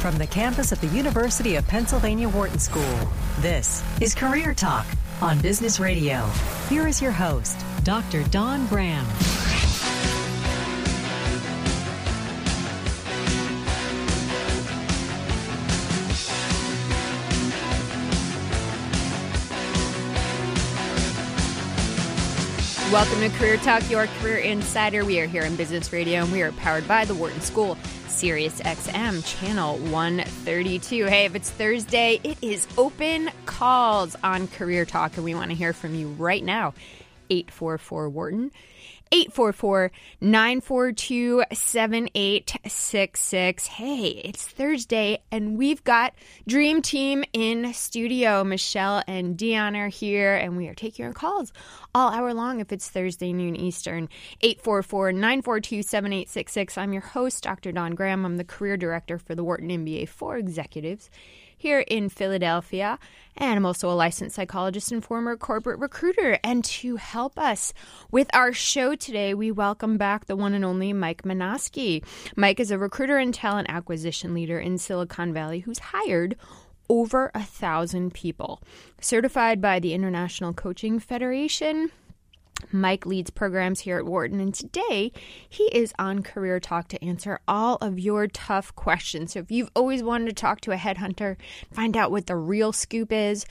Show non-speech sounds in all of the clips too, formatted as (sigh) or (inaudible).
From the campus of the University of Pennsylvania Wharton School, this is Career Talk on Business Radio. Here is your host, Dr. Don Graham. Welcome to Career Talk, your career insider. We are here in Business Radio and we are powered by the Wharton School, Sirius XM, channel 132. Hey, if it's Thursday, it is open calls on Career Talk, and we want to hear from you right now. 844 Wharton. 844 942 7866. Hey, it's Thursday and we've got Dream Team in studio. Michelle and Dion are here and we are taking your calls all hour long if it's Thursday noon Eastern. 844 942 7866. I'm your host, Dr. Don Graham. I'm the career director for the Wharton MBA for Executives here in Philadelphia. And I'm also a licensed psychologist and former corporate recruiter. And to help us with our show today, we welcome back the one and only Mike Minoski. Mike is a recruiter and talent acquisition leader in Silicon Valley who's hired over a thousand people. Certified by the International Coaching Federation, Mike leads programs here at Wharton, and today he is on Career Talk to answer all of your tough questions. So if you've always wanted to talk to a headhunter, find out what the real scoop is,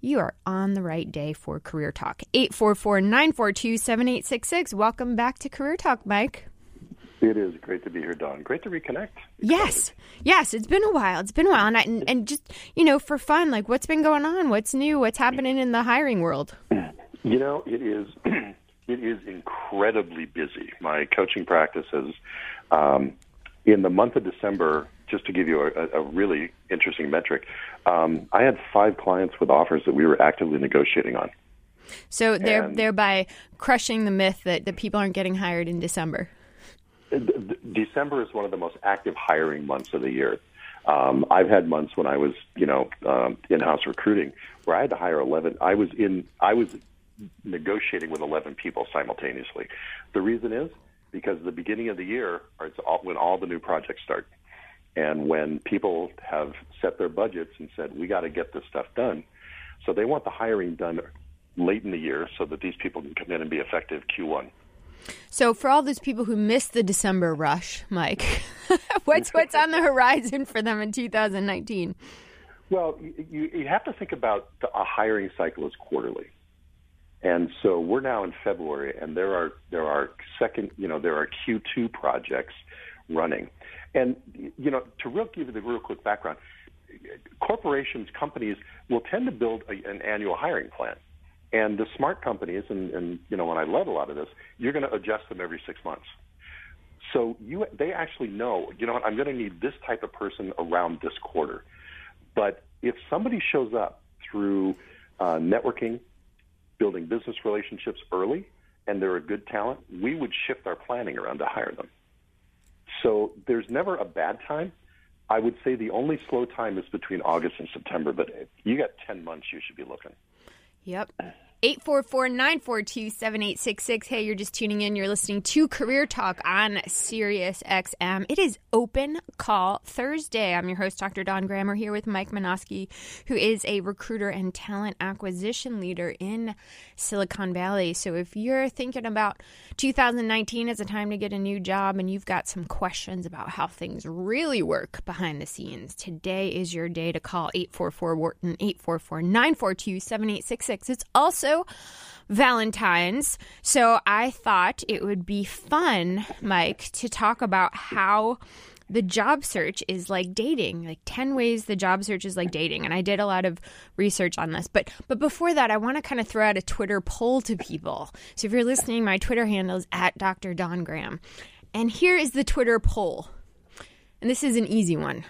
you are on the right day for Career Talk. 844 942 7866. Welcome back to Career Talk, Mike. It is great to be here, Don. Great to reconnect. Yes, yes, it's been a while. It's been a while, and, I, and, and just you know, for fun, like what's been going on? What's new? What's happening in the hiring world? (clears throat) You know, it is (clears throat) it is incredibly busy. My coaching practice is um, in the month of December. Just to give you a, a really interesting metric, um, I had five clients with offers that we were actively negotiating on. So they're and thereby crushing the myth that, that people aren't getting hired in December. December is one of the most active hiring months of the year. Um, I've had months when I was, you know, um, in-house recruiting where I had to hire 11. I was in, I was negotiating with 11 people simultaneously. The reason is because the beginning of the year is all, when all the new projects start. And when people have set their budgets and said, we got to get this stuff done. So they want the hiring done late in the year so that these people can come in and be effective Q1. So for all those people who missed the December rush, Mike, (laughs) what's what's on the horizon for them in 2019? Well, you, you have to think about the, a hiring cycle as quarterly. And so we're now in February, and there are there are second, you know, there are Q2 projects running, and you know, to real give you the real quick background, corporations, companies will tend to build a, an annual hiring plan, and the smart companies, and, and you know, when I led a lot of this, you're going to adjust them every six months. So you, they actually know, you know what, I'm going to need this type of person around this quarter. But if somebody shows up through uh, networking, building business relationships early and they're a good talent, we would shift our planning around to hire them. So there's never a bad time. I would say the only slow time is between August and September, but you got 10 months you should be looking. Yep. 844 942 7866. Hey, you're just tuning in. You're listening to Career Talk on Sirius XM. It is Open Call Thursday. I'm your host, Dr. Don Graham, here with Mike Minoski, who is a recruiter and talent acquisition leader in Silicon Valley. So if you're thinking about 2019 as a time to get a new job and you've got some questions about how things really work behind the scenes, today is your day to call 844 Wharton, 844 942 7866. It's also Valentine's. So I thought it would be fun, Mike, to talk about how the job search is like dating like 10 ways the job search is like dating and i did a lot of research on this. But but before that i want to kind of throw out a twitter poll to people. So if you're listening my twitter handle is at dr don graham. And here is the twitter poll. And this is an easy one.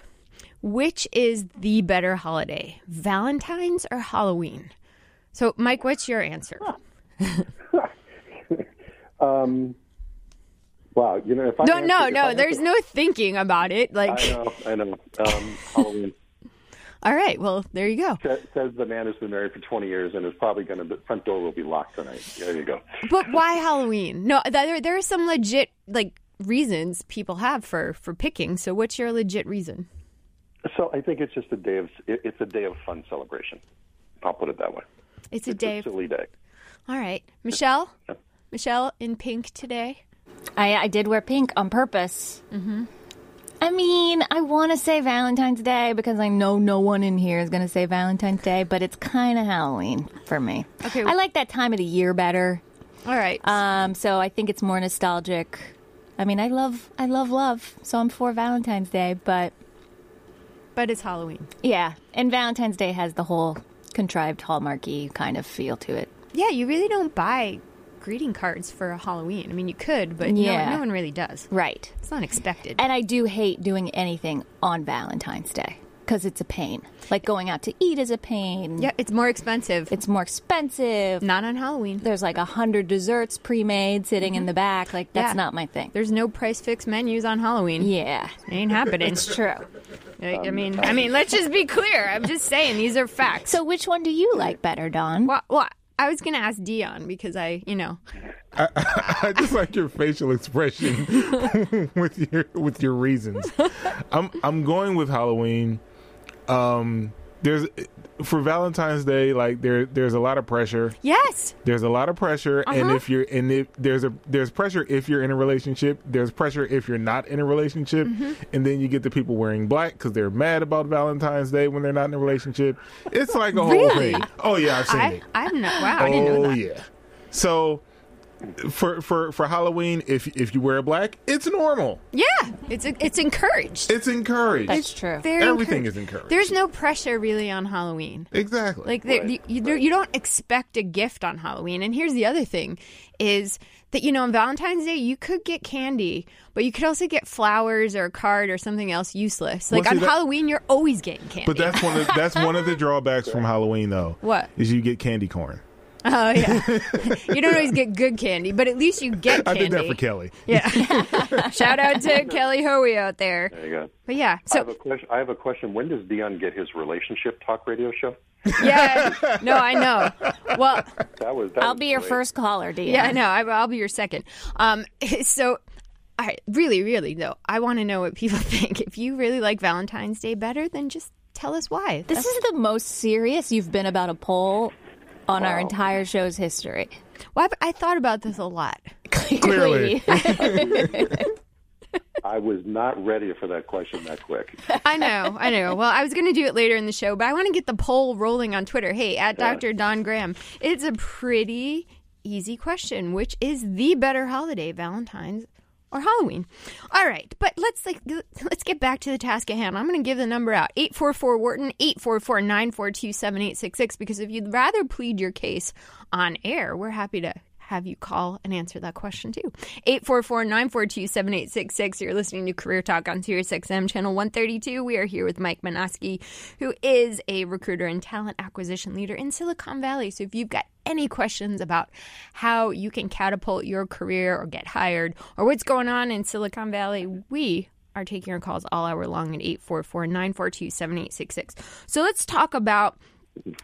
Which is the better holiday valentine's or halloween so, Mike, what's your answer? (laughs) um, wow, you know, if I no, no, no, there's no thinking about it. Like I know, I know. Um, Halloween. (laughs) All right, well, there you go. Says the man who's been married for 20 years and is probably going to, the front door will be locked tonight. There you go. But why Halloween? No, there, there are some legit, like, reasons people have for, for picking. So what's your legit reason? So I think it's just a day of it's a day of fun celebration. I'll put it that way. It's a day. It's day. a silly day. All right, Michelle. Michelle in pink today. I, I did wear pink on purpose. Mm-hmm. I mean, I want to say Valentine's Day because I know no one in here is going to say Valentine's Day, but it's kind of Halloween for me. Okay. I like that time of the year better. All right. Um, so I think it's more nostalgic. I mean, I love, I love love, so I'm for Valentine's Day. But but it's Halloween. yeah, and Valentine's Day has the whole contrived hallmarky kind of feel to it. Yeah, you really don't buy greeting cards for Halloween. I mean, you could, but Yeah. no, no one really does. Right. It's not expected. And I do hate doing anything on Valentine's Day because it's a pain. Like going out to eat is a pain. yeah, it's more expensive. It's more expensive. not on Halloween. There's like a hundred desserts pre-made sitting in mm-hmm. the back. Like that's Yeah. not my thing. There's no prix fixe menus on Halloween. Yeah, It ain't happening. it's true. I, I mean, I mean, let's just be clear. I'm just saying these are facts. So which one do you like better, Don? well, well I was gonna ask Dion because I, you know, I (laughs) just like your facial expression (laughs) with your with your reasons. I'm I'm going with Halloween. Um, there's for Valentine's Day, like there there's a lot of pressure. yes, There's a lot of pressure, and Uh-huh. if you're and if there's a there's pressure if you're in a relationship. There's pressure if you're not in a relationship, Mm-hmm. and then you get the people wearing black because they're mad about Valentine's Day when they're not in a relationship. It's like a whole Really? thing. Oh yeah, I've seen I, it. I'm not. Wow, I didn't know that. Oh yeah. So for for for Halloween, if if you wear black, it's normal. Yeah, it's it's encouraged. It's encouraged. That's true. Very Everything encouraged. is encouraged. There's no pressure really on Halloween. exactly. Like Right, you, you, there- you don't expect a gift on Halloween. And here's the other thing: is that you know on Valentine's Day you could get candy, but you could also get flowers or a card or something else useless. Like Well, see, on that- Halloween, you're always getting candy. but that's one of that's one of the (laughs) drawbacks from Halloween though. What? is you get candy corn? Oh yeah, (laughs) you don't always get good candy, but at least you get candy. I candy. did that for Kelly. Yeah. (laughs) Shout out to Kelly Hoey out there. There you go. But yeah, I have so a question. I have a question. When does Dion get his relationship talk radio show? yeah, no, I know. Well, That was. That I'll was be your great. first caller, Dion. Yeah, I know. I, I'll be your second. Um, (laughs) so, all right, really, really though, I want to know what people think. If you really like Valentine's Day better, then just tell us why. This is the most serious you've been about a poll on our entire show's history. Well, I've, I thought about this a lot. (laughs) Clearly. (laughs) I was not ready for that question that quick. (laughs) I know, I know. Well, I was going to do it later in the show, but I want to get the poll rolling on Twitter. Hey, at Dr. Don Graham, it's a pretty easy question. Which is the better holiday, Valentine's or Halloween? All right, but let's like let's get back to the task at hand. I'm going to give the number out eight four four Wharton 844-942-7866 because if you'd rather plead your case on air, we're happy to have you call and answer that question too. 844-942-7866. You're listening to Career Talk on Sirius XM channel 132. We are here with Mike Minoski, who is a recruiter and talent acquisition leader in Silicon Valley. So if you've got any questions about how you can catapult your career or get hired or what's going on in Silicon Valley, we are taking your calls all hour long at 844-942-7866. So let's talk about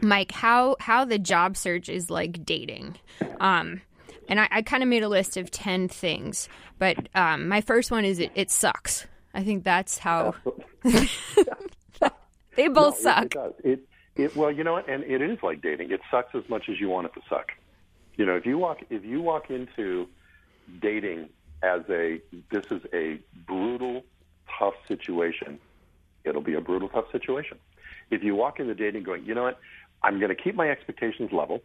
Mike, how how the job search is like dating. Um, and I, I kind of made a list of ten things, but um, my first one is it, it sucks. I think that's how (laughs) they both No, suck. It. It, it, well, you know what? And it is like dating. It sucks as much as you want it to suck. You know, if you walk if you walk into dating as a this is a brutal, tough situation, it'll be a brutal, tough situation. If you walk into dating going, you know what? I'm going to keep my expectations level.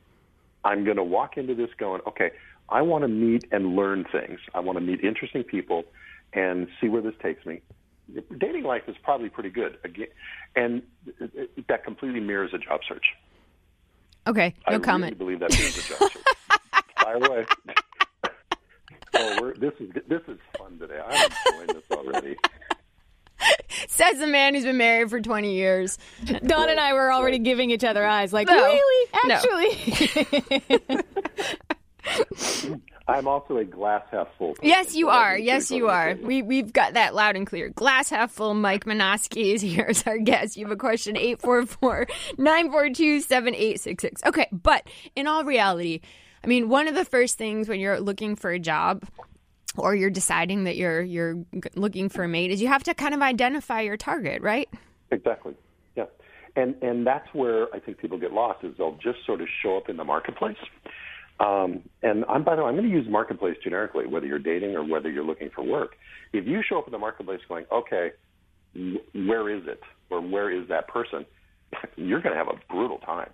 I'm going to walk into this going, okay, I want to meet and learn things. I want to meet interesting people and see where this takes me. Dating life is probably pretty good, Again, and that completely mirrors a job search. Okay, no I no really comment. believe that mirrors a job search. (laughs) Fire away. (laughs) oh, we're, this is this is fun today. I'm enjoying this already. Says the man who's been married for twenty years. Don and I were already giving each other eyes, like, No. really? No. (laughs) I'm also a glass half full. person, Yes, you so are. Yes, you are. We we've got that loud and clear. Glass half full. Mike Minoski is here as our guest. You have a question 844-942-7866. Okay, but in all reality, I mean, one of the first things when you're looking for a job or you're deciding that you're you're looking for a mate is you have to kind of identify your target, right? Exactly. Yeah. And and that's where I think people get lost is they'll just sort of show up in the marketplace. Um, and I'm by the way, I'm going to use marketplace generically, whether you're dating or whether you're looking for work. If you show up in the marketplace going, okay, where is it or where is that person, (laughs) you're going to have a brutal time.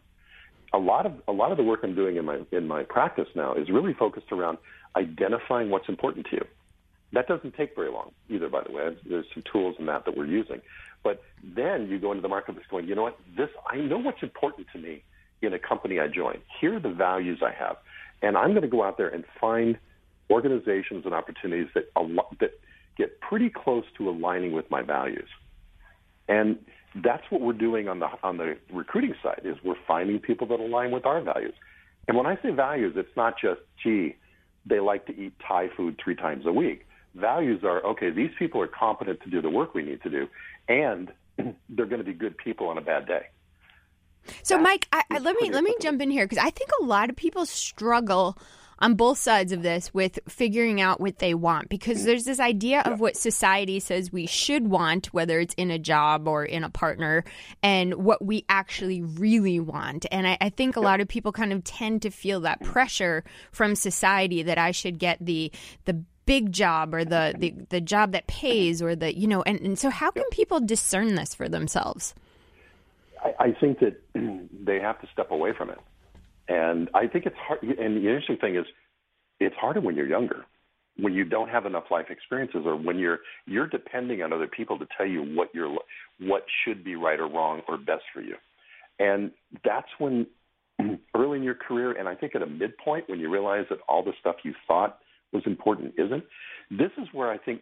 A lot of a lot of the work I'm doing in my in my practice now is really focused around identifying what's important to you. That doesn't take very long either, by the way. There's some tools in that that we're using. But then you go into the marketplace going, you know what? This I know what's important to me in a company I join. Here are the values I have, and I'm going to go out there and find organizations and opportunities that that get pretty close to aligning with my values. And that's what we're doing on the on the recruiting side is we're finding people that align with our values. And when I say values, it's not just gee, they like to eat Thai food three times a week. Values are okay, these people are competent to do the work we need to do, and (clears throat) they're going to be good people on a bad day. So, Mike, I, I, let me let me jump in here because I think a lot of people struggle on both sides of this with figuring out what they want because there's this idea of what society says we should want, whether it's in a job or in a partner, and what we actually really want. And I, I think a lot of people kind of tend to feel that pressure from society that I should get the the big job or the, the, the job that pays or the you know and, and so how can people discern this for themselves I, I think that (clears throat) they have to step away from it. And i think it's hard and the interesting thing is it's harder when you're younger when you don't have enough life experiences or when you're you're depending on other people to tell you what you're what should be right or wrong or best for you. And that's when (clears throat) early in your career and i think at a midpoint when you realize that all the stuff you thought was important isn't. This is where I think,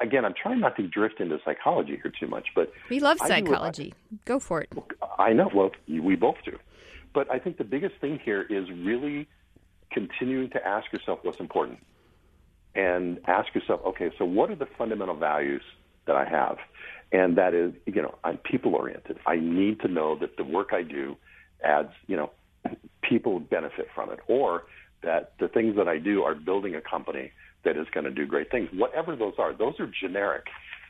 again, I'm trying not to drift into psychology here too much, but we love psychology. Go for it. I know. Well, we both do. But I think the biggest thing here is really continuing to ask yourself what's important and ask yourself, okay, so what are the fundamental values that I have? And that is, you know, I'm people oriented. I need to know that the work I do adds, you know, people benefit from it. Or that the things that I do are building a company that is going to do great things. Whatever those are, those are generic,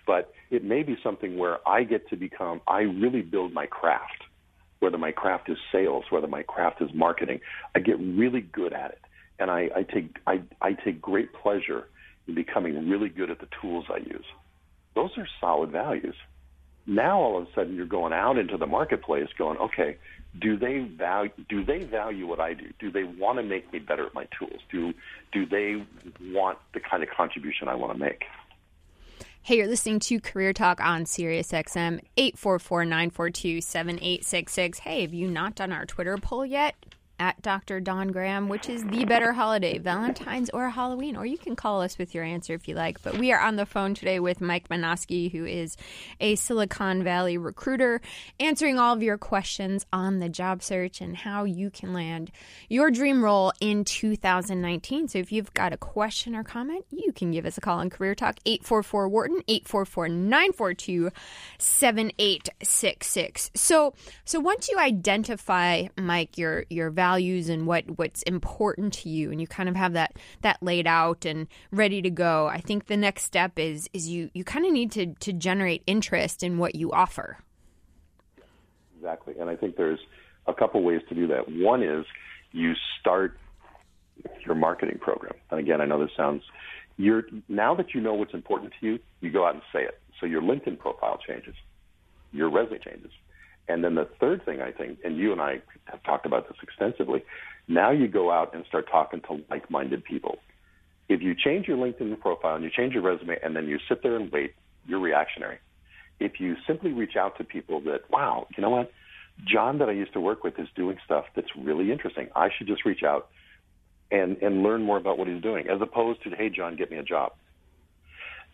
but it may be something where I get to become, I really build my craft, whether my craft is sales, whether my craft is marketing. I get really good at it. And I, I take, I, I take great pleasure in becoming really good at the tools I use. Those are solid values. Now all of a sudden you're going out into the marketplace going, okay, do they value do they value what I do? Do they want to make me better at my tools? Do do they want the kind of contribution I want to make? Hey, you're listening to Career Talk on Sirius XM 844-942-7866. Hey, have you not done our Twitter poll yet? At Dr. Don Graham, which is the better holiday, Valentine's or Halloween, or you can call us with your answer if you like. But we are on the phone today with Mike Manoski, who is a Silicon Valley recruiter, answering all of your questions on the job search and how you can land your dream role in 2019. So if you've got a question or comment, you can give us a call on Career Talk 844 Wharton 844 942 7866. So so once you identify Mike your your value values and what what's important to you and you kind of have that that laid out and ready to go i think the next step is is you you kind of need to to generate interest in what you offer. Exactly and i think there's a couple ways to do that. One is you start your marketing program and again i know this sounds you're now that you know what's important to you you go out and say it. So your linkedin profile changes your resume changes and then the third thing I think, and you and I have talked about this extensively, now you go out and start talking to like-minded people. If you change your LinkedIn profile and you change your resume and then you sit there and wait, you're reactionary. If you simply reach out to people that, wow, you know what? John that I used to work with is doing stuff that's really interesting. I should just reach out and, and learn more about what he's doing, as opposed to, hey, John, get me a job.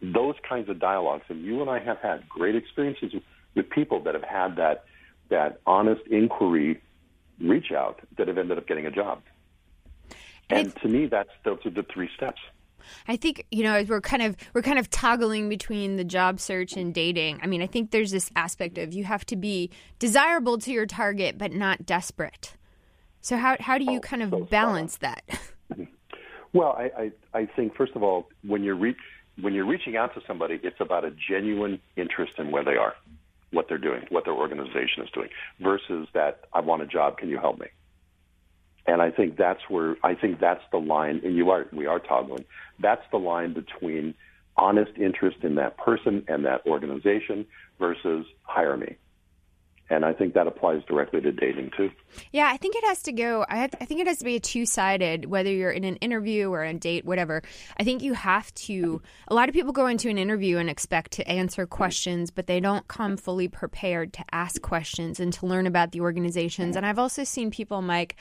Those kinds of dialogues, and you and I have had great experiences with people that have had that that honest inquiry reach out that have ended up getting a job. And, and to me, that's those are the three steps. I think you know we're kind of we're kind of toggling between the job search and dating. I mean, I think there's this aspect of you have to be desirable to your target but not desperate. So how how do you oh, kind of so balance that? (laughs) Well, I, I I think first of all, when you're re- when you're reaching out to somebody, it's about a genuine interest in where they are. What they're doing, what their organization is doing, versus that I want a job. Can you help me? And I think that's where I think that's the line. And you are we are toggling. That's the line between honest interest in that person and that organization versus hire me. And I think that applies directly to dating too. Yeah, I think it has to go. I, I think it has to be a two sided, whether you're in an interview or a date, whatever. I think you have to. A lot of people go into an interview and expect to answer questions, but they don't come fully prepared to ask questions and to learn about the organizations. And I've also seen people, Mike,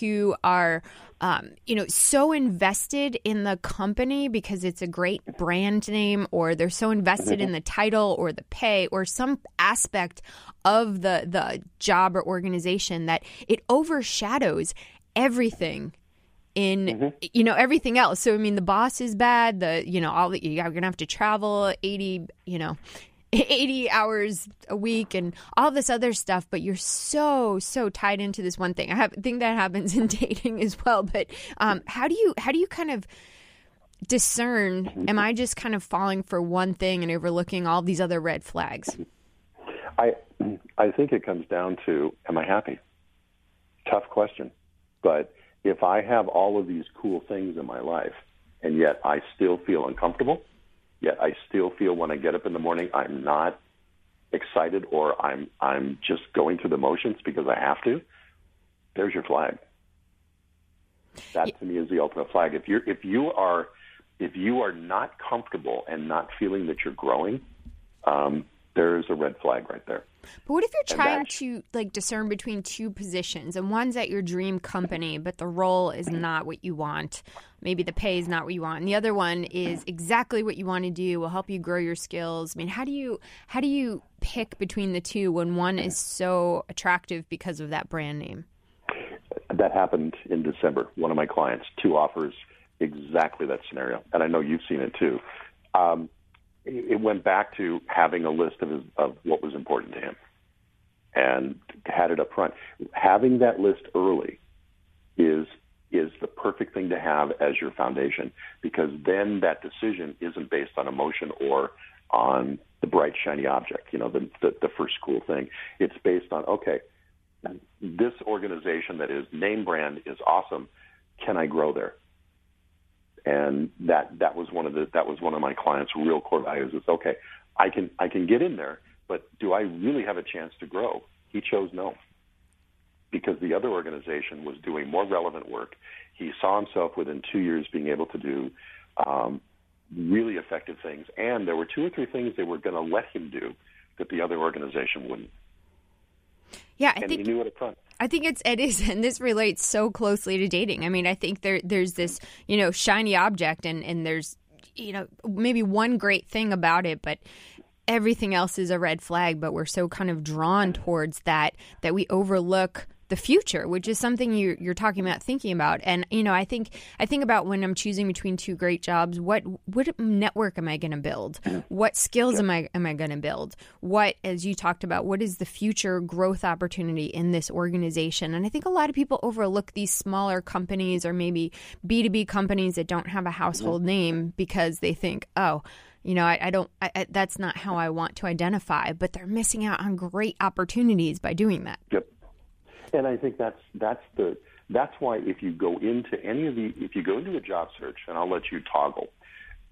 who are um, you know, so invested in the company because it's a great brand name, or they're so invested in the title or the pay or some aspect of the the job or organization that it overshadows everything in mm-hmm. you know everything else so i mean the boss is bad the you know all the, you're gonna have to travel 80 you know 80 hours a week and all this other stuff, but you're so so tied into this one thing. I have, think that happens (laughs) in dating as well. But um, how do you how do you kind of discern? Am I just kind of falling for one thing and overlooking all these other red flags? I I think it comes down to am I happy? Tough question, but if I have all of these cool things in my life and yet I still feel uncomfortable Yet I still feel when I get up in the morning, I'm not excited or I'm I'm just going through the motions because I have to. There's your flag. That to me is the ultimate flag. If you're if you are if you are not comfortable and not feeling that you're growing, um, there's a red flag right there. But what if you're trying to like discern between two positions and one's at your dream company, but the role is not what you want? Maybe the pay is not what you want, and the other one is exactly what you want to do. Will help you grow your skills. I mean, how do you how do you pick between the two when one is so attractive because of that brand name? That happened in December. One of my clients, two offers, exactly that scenario, and I know you've seen it too. Um, it went back to having a list of his, of what was important to him, and had it up front. Having that list early is is the perfect thing to have as your foundation because then that decision isn't based on emotion or on the bright shiny object, you know, the, the, the first cool thing. It's based on okay, this organization that is name brand is awesome. Can I grow there? And that that was one of the that was one of my clients' real core values. Is okay, I can I can get in there, but do I really have a chance to grow? He chose no, because the other organization was doing more relevant work. He saw himself within two years being able to do um, really effective things, and there were two or three things they were going to let him do that the other organization wouldn't. Yeah, I and think he knew it up front. I think it's it is, (laughs) and this relates so closely to dating. I mean, I think there there's this you know shiny object, and and there's you know maybe one great thing about it, but everything else is a red flag. But we're so kind of drawn towards that that we overlook the future, which is something you, you're talking about thinking about. And you know, I think I think about when I'm choosing between two great jobs. What what network am I going to build? What skills am I am I going to build? What, as you talked about, what is the future growth opportunity in this organization? And I think a lot of people overlook these smaller companies or maybe B two B companies that don't have a household name because they think, oh you know, I, I don't, I, I, that's not how I want to identify, but they're missing out on great opportunities by doing that. Yep. And I think that's that's the that's why if you go into any of the if you go into a job search, and I'll let you toggle,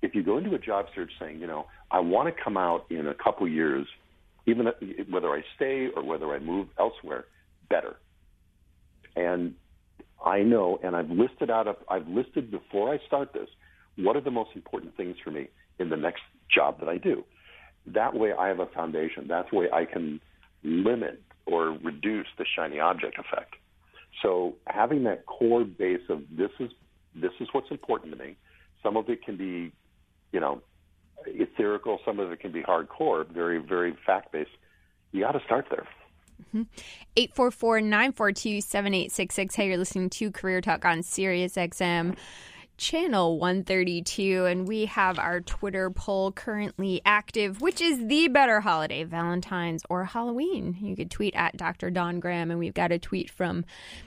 if you go into a job search saying, you know, I want to come out in a couple years, even whether I stay or whether I move elsewhere, better. And I know, and I've listed out, of, I've listed before I start this, what are the most important things for me in the next job that I do. That way, I have a foundation. That way, I can limit or reduce the shiny object effect. So having that core base of this is this is what's important to me. Some of it can be, you know, ethereal. Some of it can be hardcore, very very fact based. You got to start there. Mm-hmm. 844 942 7866. Hey, you're listening to Career Talk on Sirius XM. Channel 132, and we have our Twitter poll currently active. Which is the better holiday, Valentine's or Halloween? You could tweet at Dr. Don Graham, and we've got a tweet from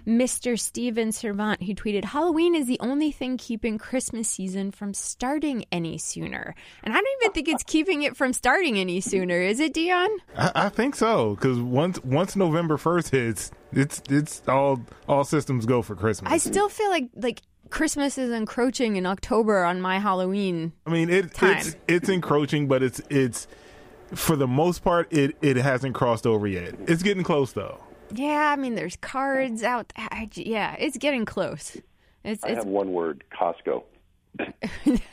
Mr. Steven Servant who tweeted Halloween is the only thing keeping Christmas season from starting any sooner. And I don't even think it's keeping it from starting any sooner, is it, Dion? I, I think so because once once November first hits, it's it's all all systems go for Christmas. I still feel like like Christmas is encroaching in October on my Halloween. I mean, it, time. it's it's encroaching, but it's it's for the most part, it it hasn't crossed over yet. It's getting close though. Yeah, I mean, there's cards out. I, yeah, it's getting close. It's I it's have one word: Costco. (laughs)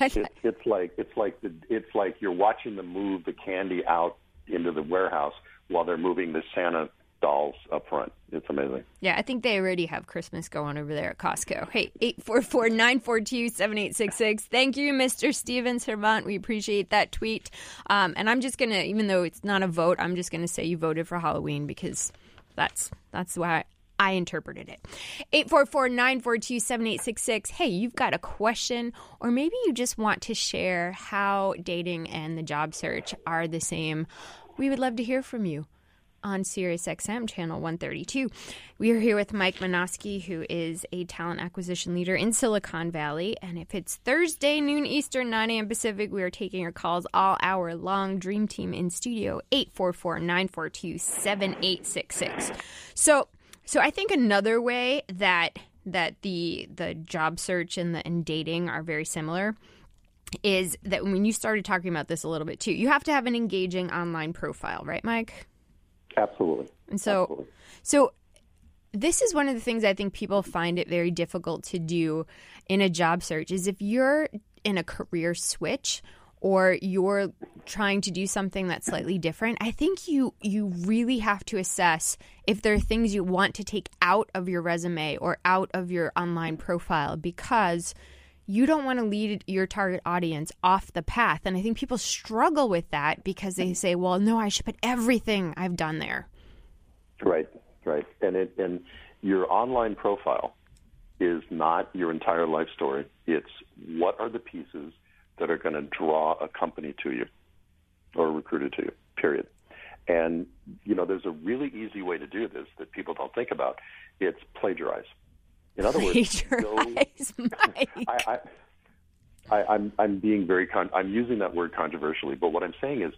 It's, it's like it's like the it's like you're watching them move the candy out into the warehouse while they're moving the Santa dolls up front. It's amazing. yeah. I think they already have Christmas going over there at Costco. Hey, 844-942-7866. Thank you, Mr. Steven Servant. We appreciate that tweet. Um, and I'm just gonna, even though it's not a vote, I'm just gonna say you voted for Halloween because that's that's why I interpreted it. 844-942-7866. Hey, you've got a question or maybe you just want to share how dating and the job search are the same. We would love to hear from you on Sirius XM channel 132. We are here with Mike Minoski, who is a talent acquisition leader in Silicon Valley. And if it's Thursday, noon Eastern, 9 a.m. Pacific, we are taking your calls all hour long. Dream Team in studio, 844 942 7866. So, so I think another way that that the the job search and the and dating are very similar is that when you started talking about this a little bit too, you have to have an engaging online profile, right, Mike? Absolutely. And so, Absolutely. so this is one of the things I think people find it very difficult to do in a job search is if you're in a career switch or you're trying to do something that's slightly different, I think you you really have to assess if there are things you want to take out of your resume or out of your online profile because you don't want to lead your target audience off the path. And I think people struggle with that because they say, well, no, I should put everything I've done there. Right, right. And it and your online profile is not your entire life story. It's what are the pieces that are going to draw a company to you or a recruiter to you. Period. And you know, there's a really easy way to do this that people don't think about. It's plagiarize. In other words. (laughs) I, I, I, I'm I'm being very con- I'm using that word controversially, but what I'm saying is,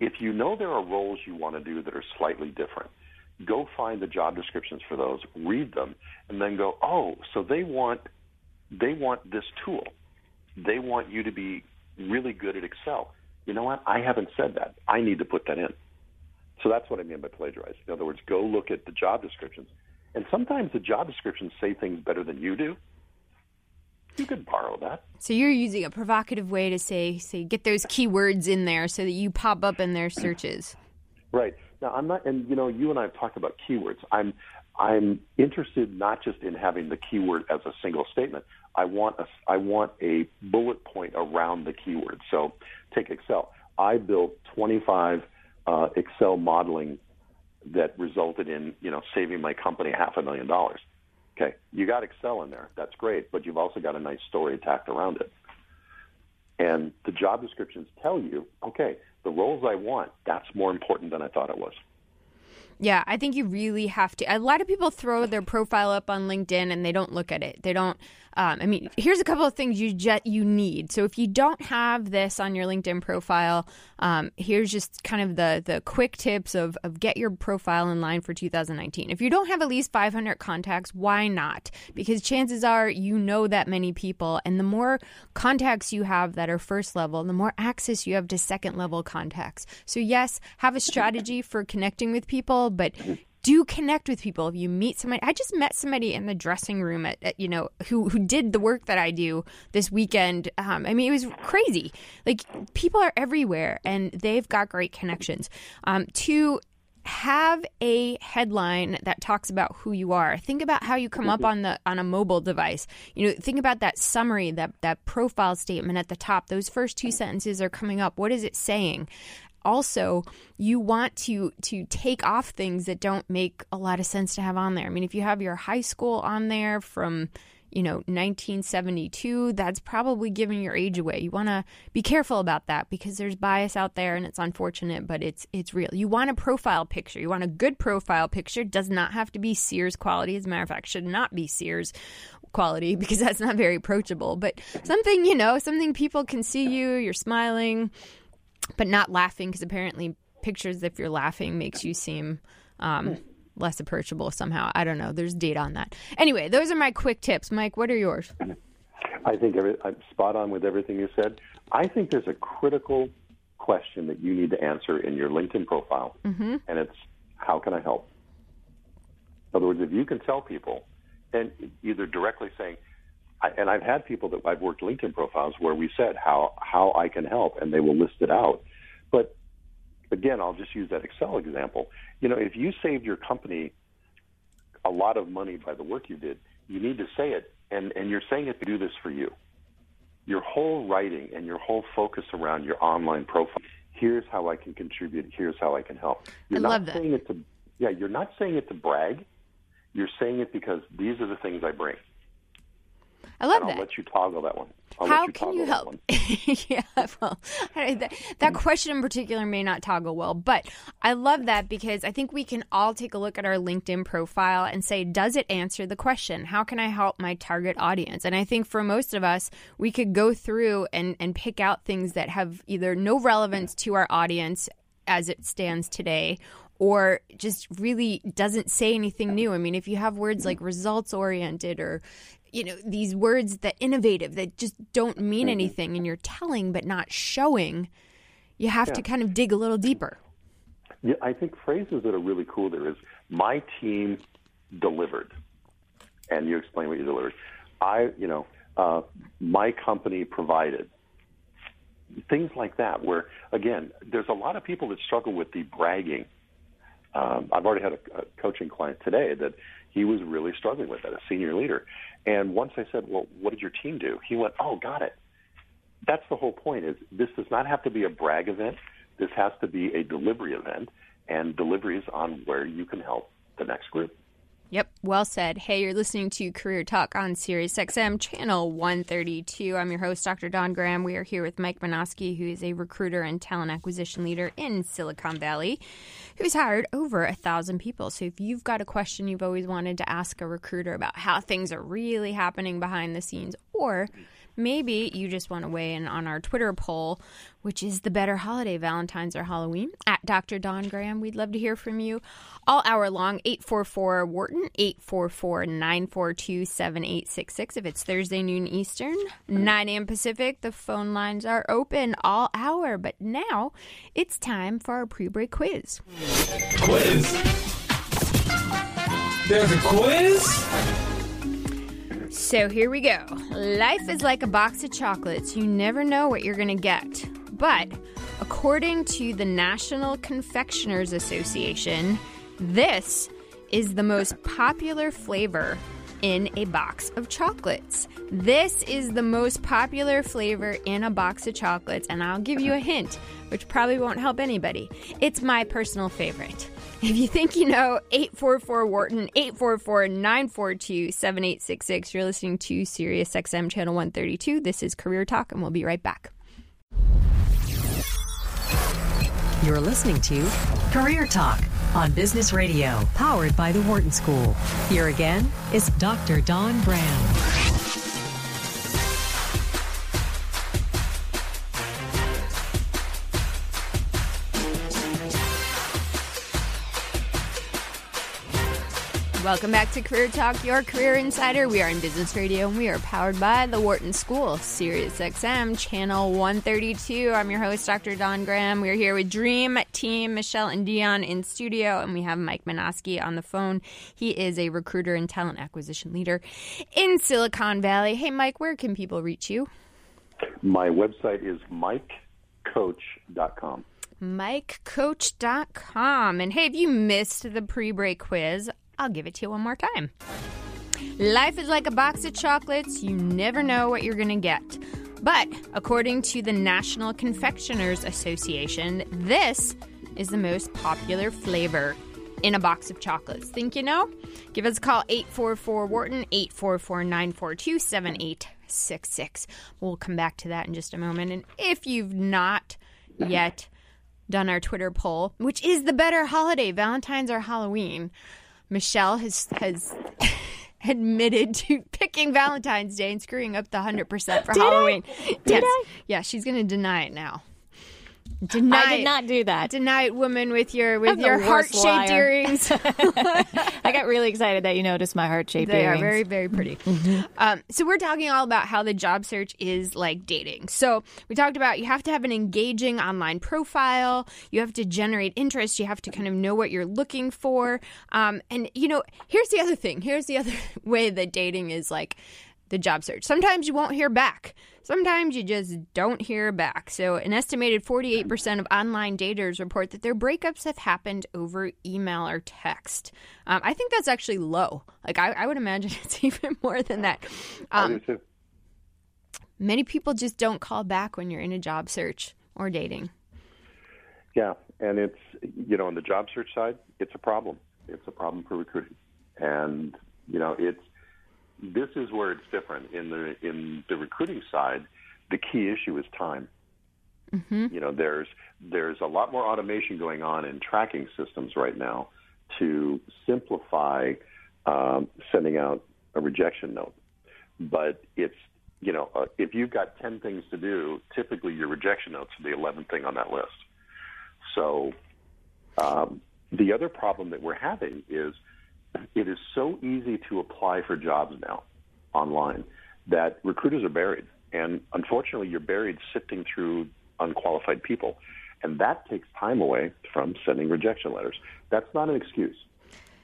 if you know there are roles you want to do that are slightly different, go find the job descriptions for those, read them, and then go, oh, so they want they want this tool, they want you to be really good at Excel. You know what? I haven't said that. I need to put that in. So that's what I mean by plagiarize. In other words, go look at the job descriptions. And sometimes the job descriptions say things better than you do. You could borrow that. So you're using a provocative way to say, say, get those keywords in there so that you pop up in their searches. Right. Now I'm not and you know, you and I have talked about keywords. I'm I'm interested not just in having the keyword as a single statement. I want a I want a bullet point around the keyword. So take Excel. I built 25 uh, Excel modeling that resulted in you know saving my company half a million dollars. Okay, you got Excel in there. That's great, but you've also got a nice story tacked around it. And the job descriptions tell you, okay, the roles I want, that's more important than I thought it was. Yeah, I think you really have to. A lot of people throw their profile up on LinkedIn and they don't look at it. They don't. Um, I mean, here's a couple of things you just you need. So if you don't have this on your LinkedIn profile, um, here's just kind of the the quick tips of of get your profile in line for 2019. If you don't have at least 500 contacts, why not? Because chances are you know that many people, and the more contacts you have that are first level, the more access you have to second level contacts. So yes, have a strategy for connecting with people, but do connect with people. If you meet somebody, I just met somebody in the dressing room at, at you know who who did the work that I do this weekend. Um, I mean, it was crazy. Like people are everywhere, and they've got great connections. Um, to have a headline that talks about who you are. Think about how you come up on the on a mobile device. You know, think about that summary, that that profile statement at the top. Those first two sentences are coming up. What is it saying? Also you want to to take off things that don't make a lot of sense to have on there. I mean, if you have your high school on there from you know, 1972, that's probably giving your age away. You want to be careful about that because there's bias out there and it's unfortunate, but it's it's real. You want a profile picture. You want a good profile picture. Does not have to be Sears quality. As a matter of fact, should not be Sears quality (laughs) because that's not very approachable. But something, you know, something people can see you, you're smiling, but not laughing because apparently pictures if you're laughing makes you seem um, less approachable somehow. I don't know. There's data on that. Anyway, those are my quick tips. Mike, what are yours? I think every, I'm spot on with everything you said. I think there's a critical question that you need to answer in your LinkedIn profile, mm-hmm. and it's how can I help? In other words, if you can tell people, and either directly saying, and I've had people that I've worked LinkedIn profiles where we said how how I can help, and they will list it out. But again, I'll just use that Excel example. You know, if you saved your company a lot of money by the work you did, you need to say it, and, and you're saying it to do this for you. Your whole writing and your whole focus around your online profile. Here's how I can contribute. Here's how I can help. You're I not love that. saying it to yeah. You're not saying it to brag. You're saying it because these are the things I bring. I love and that. I'll let you toggle that one. I'll How you can you help? (laughs) yeah, well, (laughs) that, that mm. question in particular may not toggle well, but I love that because I think we can all take a look at our LinkedIn profile and say, does it answer the question? How can I help my target audience? And I think for most of us, we could go through and, and pick out things that have either no relevance to our audience as it stands today or just really doesn't say anything new. I mean, if you have words like results oriented or you know these words that innovative that just don't mean anything and you're telling but not showing you have to kind of dig a little deeper Yeah, I think phrases that are really cool there is my team delivered, and you explain what you delivered. I, you know, uh, my company provided. Things like that, where again, there's a lot of people that struggle with the bragging. Um, I've already had a, a coaching client today that he was really struggling with that, a senior leader. And once I said, "Well, what did your team do?" He went, "Oh, got it." That's the whole point. Is this does not have to be a brag event. This has to be a delivery event, and deliveries on where you can help the next group. Yep, well said. Hey, you're listening to Career Talk on Sirius XM channel 132. I'm your host, Dr. Don Graham. We are here with Mike Minoski, who is a recruiter and talent acquisition leader in Silicon Valley, who's hired over a thousand people. So if you've got a question you've always wanted to ask a recruiter about how things are really happening behind the scenes, or Maybe you just want to weigh in on our Twitter poll, which is the better holiday, Valentine's or Halloween, at Dr. Don Graham. We'd love to hear from you all hour long. 844 Wharton, 844 942 7866. If it's Thursday noon Eastern, 9 a.m. Pacific, the phone lines are open all hour. But now it's time for our pre break quiz. Quiz. There's a quiz? So here we go. Life is like a box of chocolates. You never know what you're going to get. But according to the National Confectioners Association, this is the most popular flavor in a box of chocolates. This is the most popular flavor in a box of chocolates, and I'll give you a hint, which probably won't help anybody. It's my personal favorite. If you think you know, 844 Wharton, 844 942 7866. You're listening to Sirius XM Channel 132. This is Career Talk, and we'll be right back. You're listening to Career Talk on Business Radio, powered by the Wharton School. Here again is Dr. Don Brown. Welcome back to Career Talk, your career insider. We are in Business Radio and we are powered by the Wharton School, Sirius XM, channel 132. I'm your host, Dr. Don Graham. We're here with Dream Team, Michelle and Dion in studio, and we have Mike Minoski on the phone. He is a recruiter and talent acquisition leader in Silicon Valley. Hey, Mike, where can people reach you? My website is mikecoach.com. MikeCoach.com. And hey, if you missed the pre break quiz, I'll give it to you one more time. Life is like a box of chocolates. You never know what you're going to get. But according to the National Confectioners Association, this is the most popular flavor in a box of chocolates. Think you know? Give us a call 844 Wharton 844 942 7866. We'll come back to that in just a moment. And if you've not yet done our Twitter poll, which is the better holiday, Valentine's or Halloween, Michelle has has (laughs) admitted to picking Valentine's Day and screwing up the 100% for Did I? Halloween. Did yes. I? Yeah, she's going to deny it now. Deny I did not do that. Deny it, woman with your with I'm your heart-shaped earrings. (laughs) I got really excited that you noticed my heart shaped earrings. They are very, very pretty. Um, so we're talking all about how the job search is like dating. So we talked about you have to have an engaging online profile. You have to generate interest. You have to kind of know what you're looking for. Um, and you know, here's the other thing. Here's the other (laughs) way that dating is like the job search. Sometimes you won't hear back. Sometimes you just don't hear back. So, an estimated 48% of online daters report that their breakups have happened over email or text. Um, I think that's actually low. Like, I, I would imagine (laughs) it's even more than that. I Um, do too. many people just don't call back when you're in a job search or dating. Yeah, and it's you know on the job search side, it's a problem. It's a problem for recruiting, and you know it's this is where it's different in the in the recruiting side. The key issue is time. You know, there's there's a lot more automation going on in tracking systems right now to simplify um, sending out a rejection note. But it's you know uh, if you've got ten things to do, typically your rejection note's are the eleventh thing on that list. So um, the other problem that we're having is it is so easy to apply for jobs now online that recruiters are buried. And unfortunately, you're buried sifting through unqualified people. And that takes time away from sending rejection letters. That's not an excuse.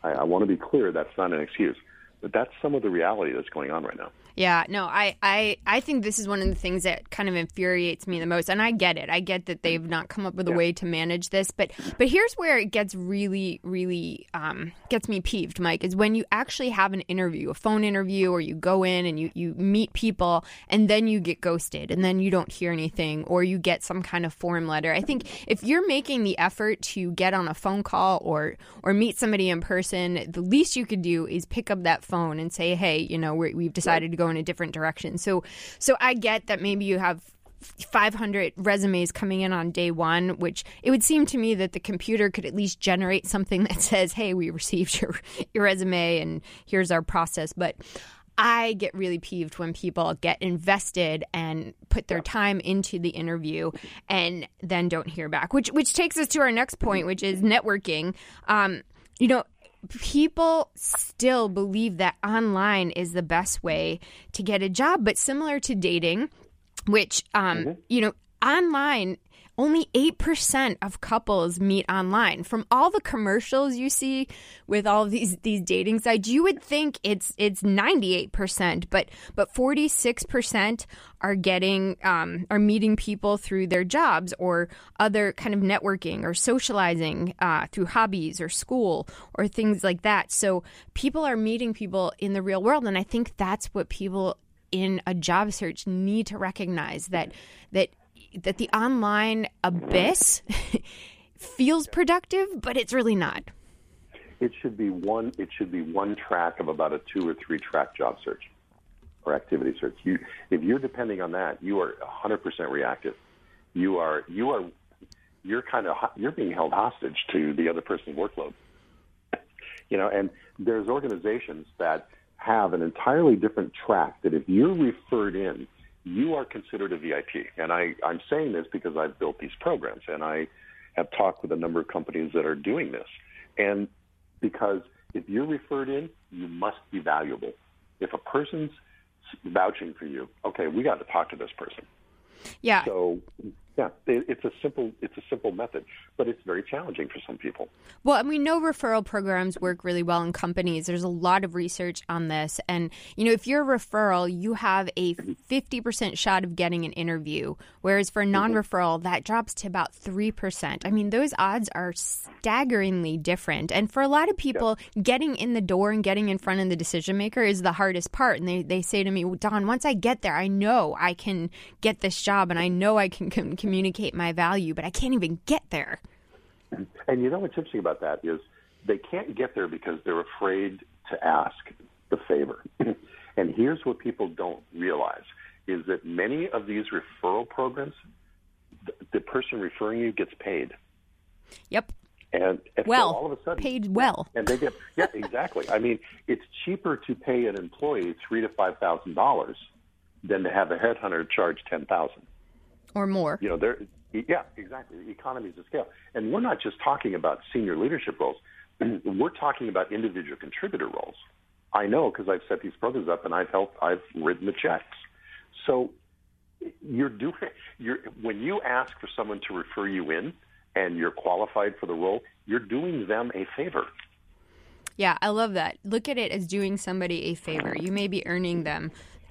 I, I want to be clear that's not an excuse. But that's some of the reality that's going on right now. Yeah, no, I, I, I think this is one of the things that kind of infuriates me the most, and I get it. I get that they've not come up with a way to manage this, but but here's where it gets really, really um, gets me peeved, Mike. Is when you actually have an interview, a phone interview, or you go in and you you meet people, and then you get ghosted, and then you don't hear anything, or you get some kind of form letter. I think if you're making the effort to get on a phone call or or meet somebody in person, the least you could do is pick up that phone and say, hey, you know, we're, we've decided to go in a different direction. So, so I get that maybe you have 500 resumes coming in on day one, which it would seem to me that the computer could at least generate something (laughs) that says, hey, we received your, your resume and here's our process. But I get really peeved when people get invested and put their time into the interview and then don't hear back. Which which takes us to our next point, which is networking. Um, you know, people still believe that online is the best way to get a job, but similar to dating, which um, you know, online only 8% of couples meet online. From all the commercials you see with all these these dating sites, you would think it's it's 98%, but but 46% are getting um, are meeting people through their jobs or other kind of networking or socializing uh, through hobbies or school or things like that. So people are meeting people in the real world, and I think that's what people in a job search need to recognize that that that the online abyss (laughs) feels productive, but it's really not. It should be one. It should be one track of about a two or three track job search or activity search. You, if you're depending on that, you are 100% reactive. You are you are you're kind of you're being held hostage to the other person's workload. You know, and there's organizations that have an entirely different track that if you're referred in, you are considered a VIP. And I, I'm saying this because I've built these programs and I have talked with a number of companies that are doing this. And because if you're referred in, you must be valuable. If a person's vouching for you, okay, we got to talk to this person. Yeah. So, yeah, it's a simple it's a simple method, but it's very challenging for some people. Well, and we know referral programs work really well in companies. There's a lot of research on this. And, you know, if you're a referral, you have a 50% shot of getting an interview. Whereas for a mm-hmm. non referral, that drops to about 3%. I mean, those odds are staggeringly different. And for a lot of people, getting in the door and getting in front of the decision maker is the hardest part. And they, they say to me, Dawn, once I get there, I know I can get this job and I know I can com- communicate my value, but I can't even get there. And you know what's interesting about that is they can't get there because they're afraid to ask the favor. (laughs) and here's what people don't realize is that many of these referral programs, the, the person referring you gets paid. Yep. And, and well, so all of a sudden, paid well. and they get yeah, exactly. I mean, it's cheaper to pay an employee three to five thousand dollars than to have a headhunter charge ten thousand. Or more. You know, there. Yeah, exactly. Economies of scale, and we're not just talking about senior leadership roles. (clears throat) we're talking about individual contributor roles. I know because I've set these programs up and I've helped. I've written the checks. So you're doing. You're when you ask for someone to refer you in and you're qualified for the role, you're doing them a favor. Yeah, I love that. Look at it as doing somebody a favor. You may be earning them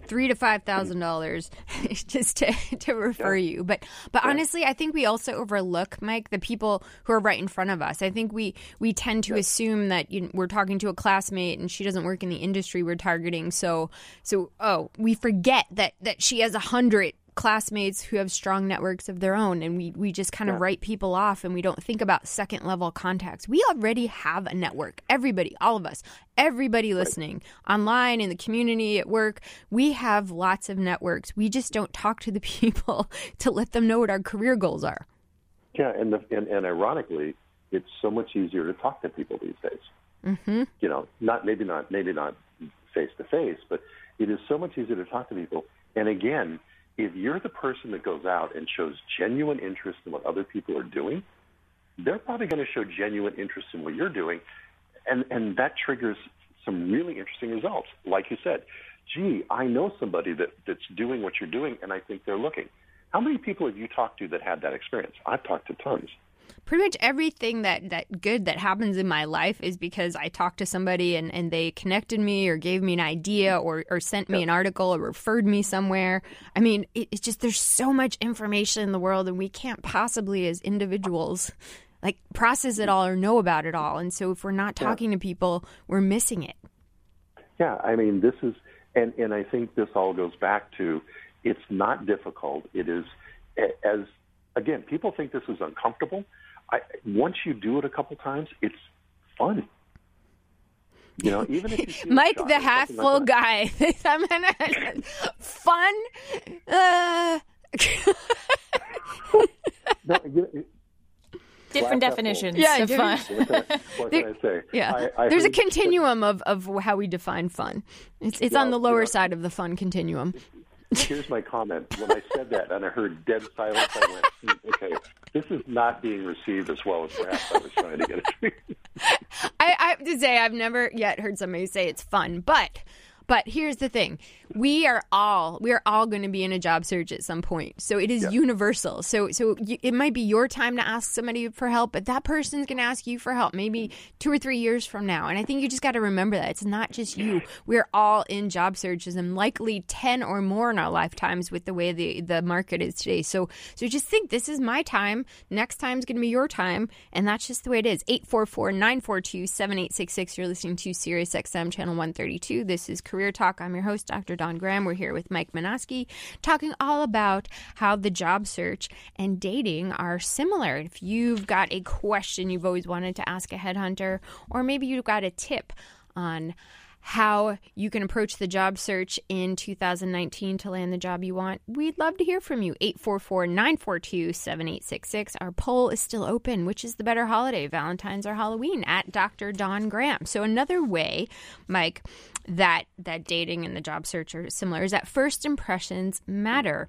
three to five thousand dollars (laughs) just to, to refer yeah. you. But but yeah. honestly, I think we also overlook Mike the people who are right in front of us. I think we we tend to yeah. assume that you know, we're talking to a classmate and she doesn't work in the industry we're targeting. So so oh, we forget that that she has a hundred classmates who have strong networks of their own and we, we just kind of yeah. write people off and we don't think about second level contacts. We already have a network. Everybody, all of us, everybody listening online in the community at work, we have lots of networks. We just don't talk to the (laughs) people to let them know what our career goals are. Yeah, and the, and, and ironically, it's so much easier to talk to people these days. Mm-hmm. You know, not maybe not maybe not face to face, but it is so much easier to talk to people. And again, if you're the person that goes out and shows genuine interest in what other people are doing, they're probably going to show genuine interest in what you're doing, and and that triggers some really interesting results. Like you said, gee, I know somebody that that's doing what you're doing, and I think they're looking. How many people have you talked to that had that experience? I've talked to tons pretty much everything that that good that happens in my life is because I talked to somebody and, and they connected me or gave me an idea or, or sent me an article or referred me somewhere. I mean, it, it's just there's so much information in the world and we can't possibly as individuals like process it all or know about it all. And so if we're not talking yeah. to people, we're missing it. Yeah, I mean, this is and and I think this all goes back to it's not difficult. It is as again, people think this is uncomfortable. I, once you do it a couple times, it's fun. You know, even if you (laughs) Mike, the half full like guy, (laughs) (laughs) fun. Uh... no, you, different definitions yeah, of fun. What can, I say? Yeah, I, I there's a continuum of, of how we define fun. It's it's well, on the lower you know, side of the fun continuum here's my comment. When I said that and I heard dead silence, I went, hmm, okay, this is not being received as well as perhaps I was trying to get it. (laughs) I, I have to say, I've never yet heard somebody say it's fun, but but here's the thing: we are all we are all going to be in a job search at some point. So it is yeah. universal. So so it might be your time to ask somebody for help, but that person's going to ask you for help maybe two or three years from now. And I think you just got to remember that it's not just you. We're all in job searches, and likely ten or more in our lifetimes with the way the the market is today. So so just think this is my time. Next time is going to be your time, and that's just the way it is. 844-942-7866. You're listening to Sirius XM channel 132. This is Career Talk. I'm your host, Dr. Dawn Graham. We're here with Mike Minoski talking all about how the job search and dating are similar. If you've got a question you've always wanted to ask a headhunter, or maybe you've got a tip on how you can approach the job search in 2019 to land the job you want, we'd love to hear from you. 844 942 7866. Our poll is still open. Which is the better holiday, Valentine's or Halloween? At Dr. Dawn Graham. So, another way, Mike, that, that dating and the job search are similar is that first impressions matter.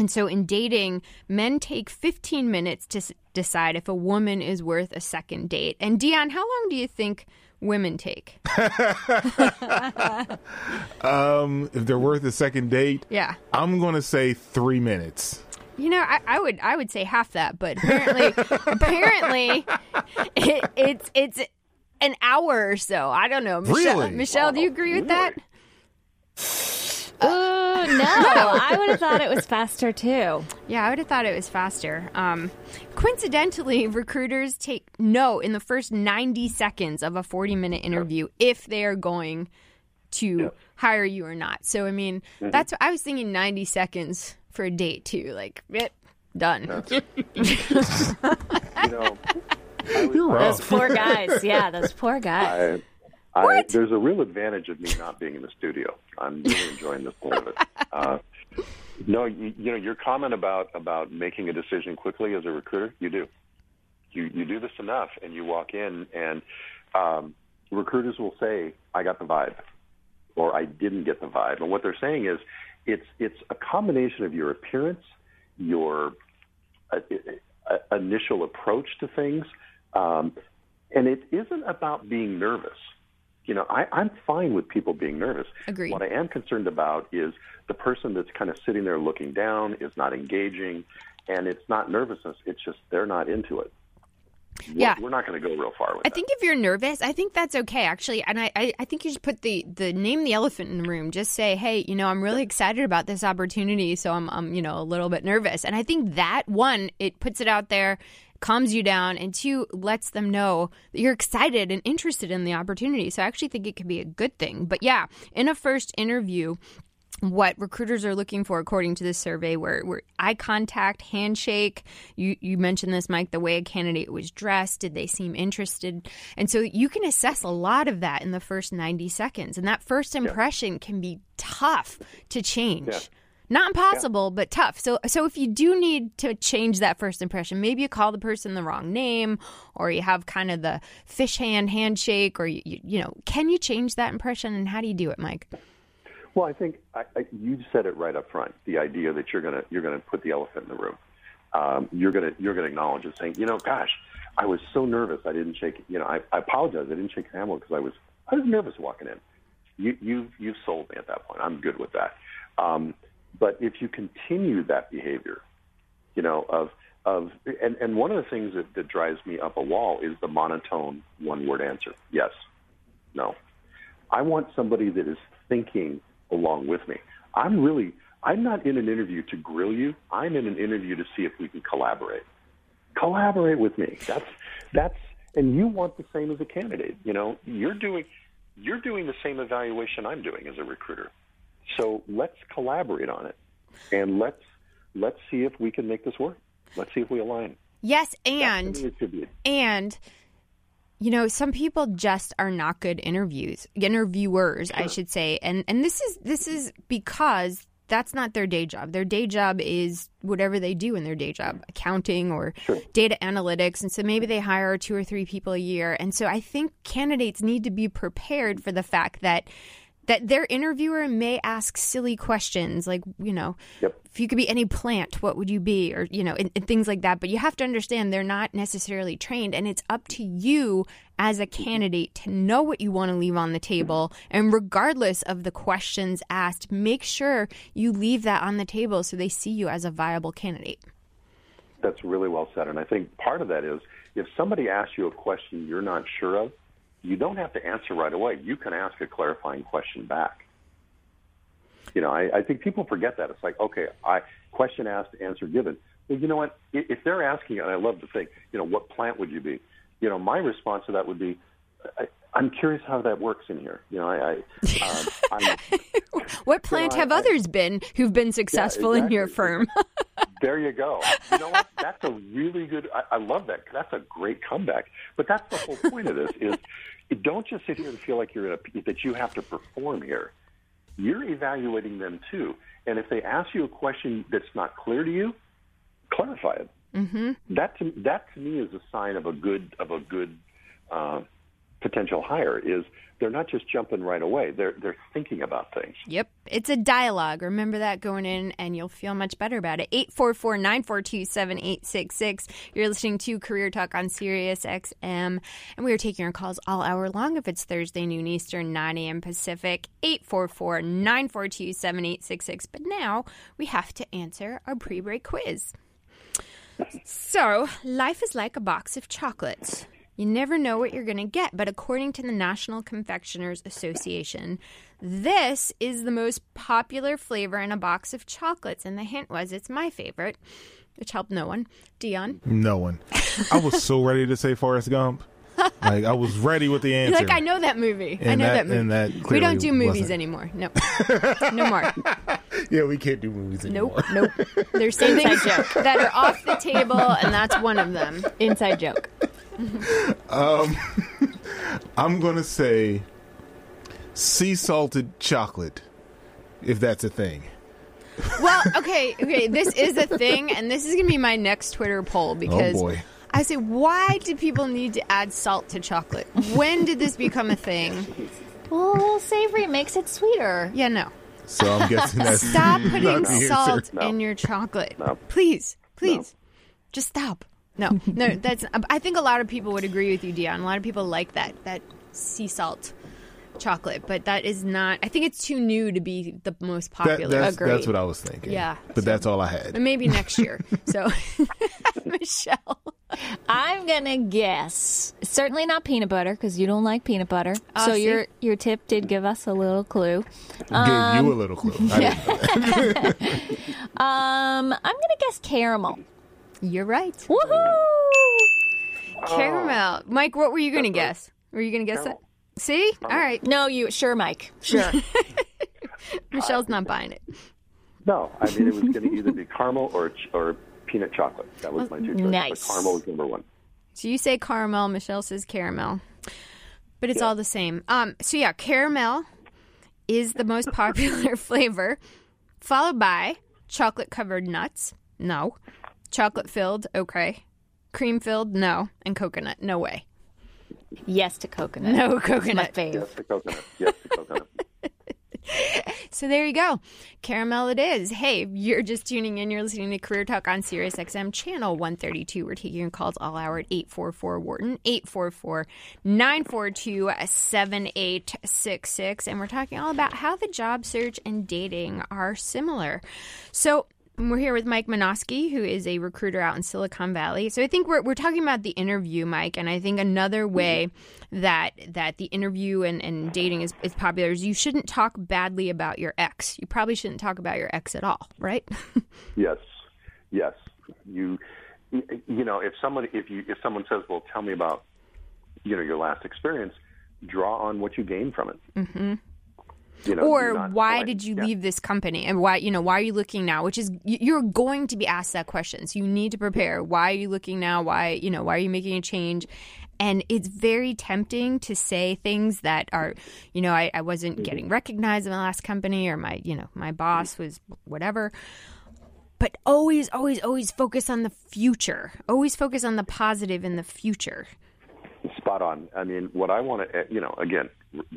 And so in dating, men take 15 minutes to s- decide if a woman is worth a second date. And Dion, how long do you think women take? (laughs) (laughs) um, if they're worth a second date, yeah, I'm going to say three minutes. You know, I, I, would I would say half that, but apparently (laughs) apparently it, it's it's an hour or so. I don't know. Michelle, really? Michelle, do you agree with that? Uh, (laughs) no, I would have thought it was faster too. Yeah, I would have thought it was faster. Um, coincidentally, recruiters take no in the first 90 seconds of a 40 minute interview if they are going to hire you or not. So, I mean, mm-hmm. that's I was thinking 90 seconds for a date too. Like, it, done. (laughs) you know, I was, (laughs) Those poor guys. Yeah, those poor guys. I, I, there's a real advantage of me not being in the studio. I'm really enjoying this part of it. (laughs) Uh, no, you, you know your comment about about making a decision quickly as a recruiter, you do. You you do this enough, and you walk in, and um, recruiters will say, "I got the vibe," or "I didn't get the vibe," and what they're saying is, it's it's a combination of your appearance, your uh, uh, initial approach to things, um, and it isn't about being nervous. You know, I, I'm fine with people being nervous. Agreed. What I am concerned about is the person that's kind of sitting there looking down, is not engaging, and it's not nervousness. It's just they're not into it. We're- Yeah. we're not going to go real far with it. I that. think if you're nervous, I think that's okay, actually. And I, I, I think you should put the, the name the elephant in the room. Just say, hey, you know, I'm really excited about this opportunity, so I'm, I'm, you know, a little bit nervous. And I think that one, it puts it out there, calms you down, and two, lets them know that you're excited and interested in the opportunity. So I actually think it could be a good thing. But yeah, in a first interview, what recruiters are looking for according to this survey where, where eye contact handshake you, you mentioned this mike the way a candidate was dressed did they seem interested and so you can assess a lot of that in the first 90 seconds and that first impression can be tough to change Yeah. Not impossible but tough so so if you do need to change that first impression maybe you call the person the wrong name or you have kind of the fish hand handshake or you, you, you know can you change that impression and how do you do it mike Well, I think I, I, you said it right up front. The idea that you're gonna you're gonna put the elephant in the room. Um, you're gonna you're gonna acknowledge it, saying, you know, gosh, I was so nervous. I didn't shake. You know, I, I apologize. I didn't shake your hand because I was I was nervous walking in. You you you've sold me at that point. I'm good with that. Um, but if you continue that behavior, you know, of of and, and one of the things that, that drives me up a wall is the monotone one word answer. Yes. No. I want somebody that is thinking along with me. I'm really I'm not in an interview to grill you. I'm in an interview to see if we can collaborate. Collaborate with me. That's that's and you want the same as a candidate. You know, you're doing you're doing the same evaluation I'm doing as a recruiter. So let's collaborate on it. And let's let's see if we can make this work. Let's see if we align. yes and to me it should be. And you know, some people just are not good interviews, interviewers, I should say. And and this is this is because that's not their day job. Their day job is whatever they do in their day job, accounting or data analytics. And so maybe they hire two or three people a year. And so I think candidates need to be prepared for the fact that that their interviewer may ask silly questions like, you know, Yep. if you could be any plant, what would you be? Or, you know, and, and things like that. But you have to understand they're not necessarily trained. And it's up to you as a candidate to know what you want to leave on the table. And regardless of the questions asked, make sure you leave that on the table so they see you as a viable candidate. That's really well said. And I think part of that is if somebody asks you a question you're not sure of, you don't have to answer right away. You can ask a clarifying question back. You know, I, I think people forget that. It's like, okay, I question asked, answer given. Well, you know what? If they're asking, and I love to think, you know, what plant would you be? You know, my response to that would be, I, I'm curious how that works in here. You know, I, I um, (laughs) What plant I- have I- others been who've been successful in your firm? (laughs) There you go. You know what? That's a really good. I, I love that. That's a great comeback. But that's the whole point of this: is don't just sit here and feel like you're in a that you have to perform here. You're evaluating them too, and if they ask you a question that's not clear to you, clarify it. Mm-hmm. That to that to me is a sign of a good of a good uh, potential hire. Is they're not just jumping right away. They're they're thinking about things. Yep. It's a dialogue. Remember that going in, and you'll feel much better about it. 844 942 7866. You're listening to Career Talk on Sirius XM, and we are taking your calls all hour long if it's Thursday, noon Eastern, 9 a.m. Pacific. 844 942 7866. But now we have to answer our pre break quiz. So, life is like a box of chocolates. You never know what you're going to get, but according to the National Confectioners Association, this is the most popular flavor in a box of chocolates. And the hint was it's my favorite, which helped no one. Dion? No one. I was so ready to say Forrest Gump. Like I was ready with the You're answer. like, I know that movie. I know that- that, movie. and that we don't do movies wasn't. anymore. No. no more. (laughs) Yeah, we can't do movies anymore. Nope. Nope. There's things that are off the table, and that's one of them. Inside joke. Um, (laughs) I'm going to say sea salted chocolate, if that's a thing. Well, okay, okay. This is a thing, and this is gonna be my next Twitter poll because Oh, boy. I say, why do people need to add salt to chocolate? When did this become a thing? Well, a little savory makes it sweeter. Yeah, no. So I'm guessing that's Stop (laughs) not putting the salt No. in your chocolate. No. Please, please, just stop. No, no. That's. I think a lot of people would agree with you, Dion. A lot of people like that that sea salt chocolate, but that is not. I think it's too new to be the most That, popular. that's, Agreed. that's what I was thinking. Yeah, But so- that's all I But had. maybe (laughs) next year. So, (laughs) Michelle. I'm gonna guess certainly not peanut butter because you don't like peanut butter. Oh, so see? your your tip did give us a little clue. Gave you a little clue. I didn't- (laughs) Um, I'm gonna guess caramel. You're right. Woohoo! Caramel. Mike, what were you going to guess? Were you going to guess that? See? All right. No, you sure, Mike. Sure. (laughs) Michelle's not buying it. No, I mean it was going to either be caramel or or peanut chocolate. That was my two choices. Nice. But caramel was number one. So you say caramel, Michelle says caramel. But it's all the same. Um so yeah, caramel is the most popular (laughs) flavor, followed by chocolate covered nuts. No. Chocolate filled, okay. Cream filled, no. And coconut, no way. yes to coconut. No My coconut. fave. Yes, the coconut. Yes, the coconut. (laughs) So there you go. Caramel it is. Hey, you're just tuning in, you're listening to Career Talk on Sirius XM channel 132. We're taking your calls all hour at 844 Wharton, 844 942 7866. And we're talking all about how the job search and dating are similar. So we're here with Mike Minoski, who is a recruiter out in Silicon Valley. So I think we're, we're talking about the interview, Mike, and I think another way that that the interview and, and dating is, is popular is you shouldn't talk badly about your ex. You probably shouldn't talk about your ex at all, right? (laughs) Yes, yes. You, you know, if someone if you if someone says, "Well, tell me about, you know, your last experience," draw on what you gained from it. Mm-hmm. You know, or why did you yeah. leave this company? And why you know why are you looking now? Which is you're going to be asked that question. So you need to prepare. Why are you looking now? Why you know why are you making a change? And it's very tempting to say things that are you know i, I wasn't mm-hmm. getting recognized in my last company or my you know my mm-hmm. boss was whatever. But always always always focus on the future. Always focus on the positive in the future. Spot on. I mean, what I want to, eh, you know, again,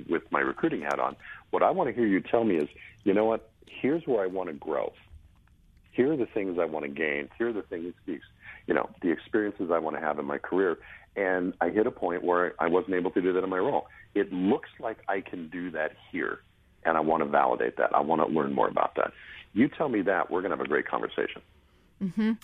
with my recruiting hat on, what I want to hear you tell me is, you know what? Here's where I want to grow. Here are the things I want to gain. Here are the things, you know, the experiences I want to have in my career. And I hit a point where I wasn't able to do that in my role. It looks like I can do that here, and I want to validate that. I want to learn more about that. You tell me that, we're going to have a great conversation.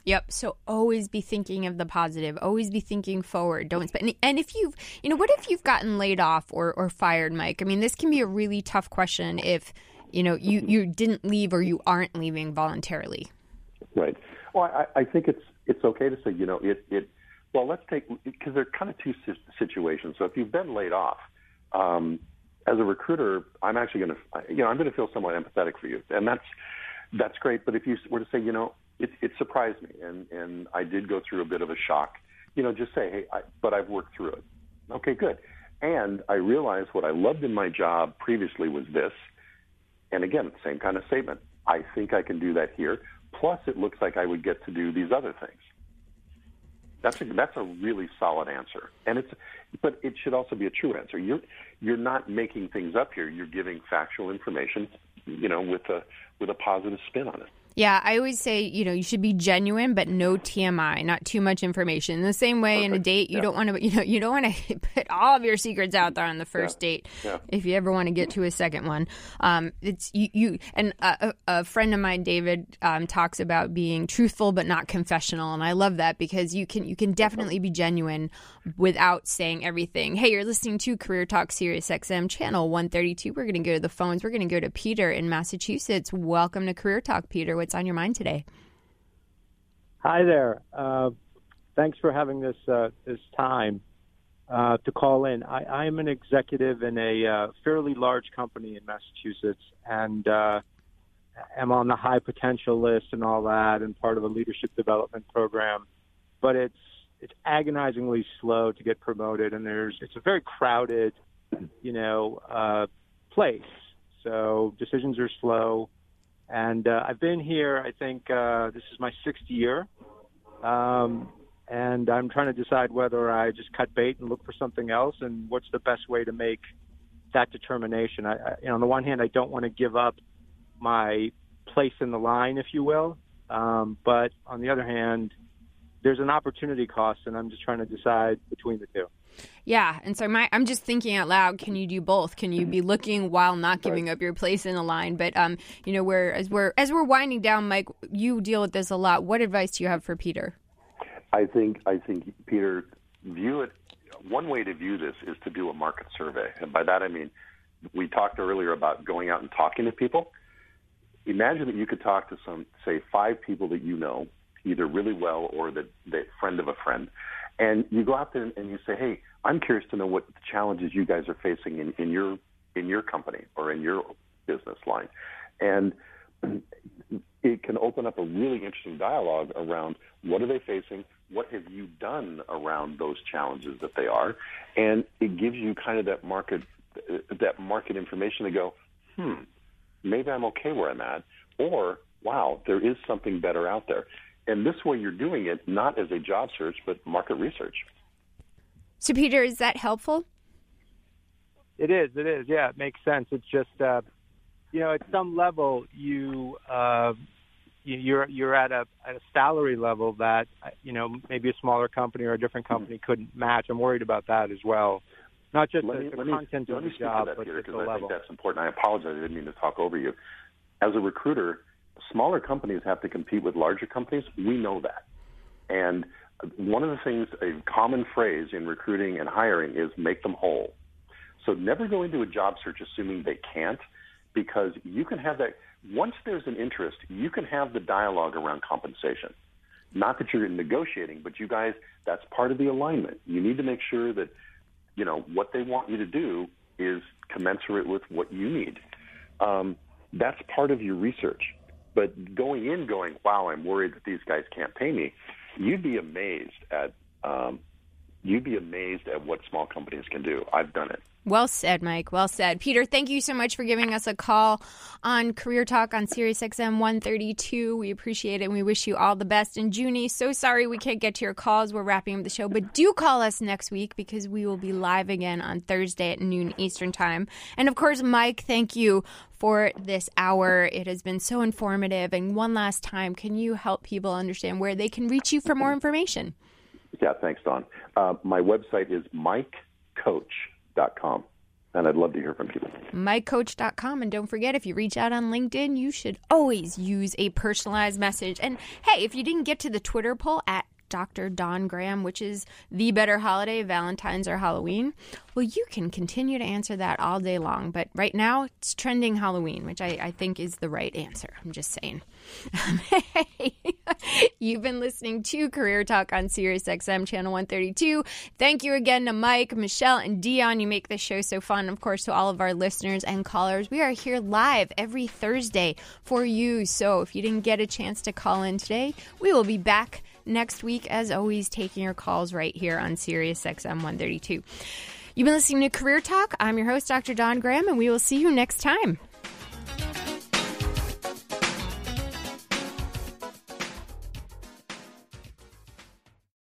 Yep. So always be thinking of the positive. Always be thinking forward. Don't spend. And if you've, you know, what if you've gotten laid off or, or fired, Mike? I mean, this can be a really tough question if, you know, you, you didn't leave or you aren't leaving voluntarily. Right. Well, I, I think it's it's okay to say, you know, it it. Well, let's take because they're kind of two situations. So if you've been laid off, um, as a recruiter, I'm actually going to, you know, I'm going to feel somewhat empathetic for you, and that's that's great. But if you were to say, you know, it it surprised me, and and I did go through a bit of a shock, you know, just say, hey, I, but I've worked through it. Okay, good. And I realized what I loved in my job previously was this, and again, same kind of statement. I think I can do that here. Plus, it looks like I would get to do these other things. That's a, that's a really solid answer, and it's but it should also be a true answer. You're you're not making things up here. You're giving factual information, you know, with a with a positive spin on it. Yeah, I always say, you know, you should be genuine, but no TMI, not too much information. In the same way, in a date, you Yeah. don't want to, you know, you don't want to (laughs) put all of your secrets out there on the first date. Yeah. If you ever want to get to a second one, um, it's you. you and a, a a friend of mine, David, um, talks about being truthful but not confessional, and I love that because you can you can definitely be genuine without saying everything. Hey, you're listening to Career Talk Sirius XM channel 132. We're going to go to the phones. We're going to go to Peter in Massachusetts. Welcome to Career Talk, Peter. What's on your mind today? Hi there. Uh, thanks for having this uh, this time uh, to call in. I, I'm an executive in a uh, fairly large company in Massachusetts, and uh, am on the high potential list and all that, and part of a leadership development program. But it's it's agonizingly slow to get promoted, and there's it's a very crowded, you know, uh, place. So decisions are slow, and uh, I've been here. I think uh, this is my sixth year, um, and I'm trying to decide whether I just cut bait and look for something else, and what's the best way to make that determination. I, I, you know, on the one hand, I don't want to give up my place in the line, if you will, um, but on the other hand, there's an opportunity cost, and I'm just trying to decide between the two. Yeah, and so my I'm just thinking out loud. Can you do both? Can you be looking while not giving up your place in the line? But um, you know, where as we're as we're winding down, Mike, you deal with this a lot. What advice do you have for Peter? I think I think Peter view it. One way to view this is to do a market survey, and by that I mean we talked earlier about going out and talking to people. Imagine that you could talk to some, say, five people that you know, either really well or the, the friend of a friend, and you go out there and you say, "Hey, I'm curious to know what the challenges you guys are facing in, in your in your company or in your business line," and it can open up a really interesting dialogue around what are they facing, what have you done around those challenges that they are, and it gives you kind of that market that market information to go, hmm, maybe I'm okay where I'm at, or wow, there is something better out there. And this way, you're doing it not as a job search, but market research. So, Peter, is that helpful? It is. It is. Yeah, it makes sense. It's just, uh, you know, at some level, you uh, you're you're at a at a salary level that you know maybe a smaller company or a different company couldn't match. I'm worried about that as well. Not just let the, me, the let content me, of the let job, that, but Peter, just the I level. think that's important. I apologize. I didn't mean to talk over you. As a recruiter, smaller companies have to compete with larger companies. We know that. And one of the things, a common phrase in recruiting and hiring is make them whole. So never go into a job search assuming they can't, because you can have that. Once there's an interest, you can have the dialogue around compensation. Not that you're negotiating, but you guys, that's part of the alignment. You need to make sure that, you know, what they want you to do is commensurate with what you need. Um, that's part of your research. But going in, going, wow, I'm worried that these guys can't pay me. You'd be amazed at um, you'd be amazed at what small companies can do. I've done it. Well said, Mike. Well said. Peter, thank you so much for giving us a call on Career Talk on Sirius XM 132. We appreciate it and we wish you all the best. And Junie, so sorry we can't get to your calls. We're wrapping up the show, but do call us next week because we will be live again on Thursday at noon Eastern Time. And of course, Mike, thank you for this hour. It has been so informative. And one last time, can you help people understand where they can reach you for more information? Yeah, thanks, Dawn. Uh, my website is mikecoach.com, and I'd love to hear from people. MikeCoach.com. And don't forget, if you reach out on LinkedIn, you should always use a personalized message. And hey, if you didn't get to the Twitter poll at Dr. Dawn Graham, which is the better holiday, Valentine's or Halloween? Well, you can continue to answer that all day long. But right now, it's trending Halloween, which I, I think is the right answer. I'm just saying. hey, (laughs) you've been listening to Career Talk on Sirius XM Channel 132. Thank you again to Mike, Michelle, and Dion. You make this show so fun. Of course, to all of our listeners and callers, we are here live every Thursday for you. So if you didn't get a chance to call in today, we will be back next week, as always, taking your calls right here on Sirius XM 132. You've been listening to Career Talk. I'm your host, Dr. Dawn Graham, and we will see you next time.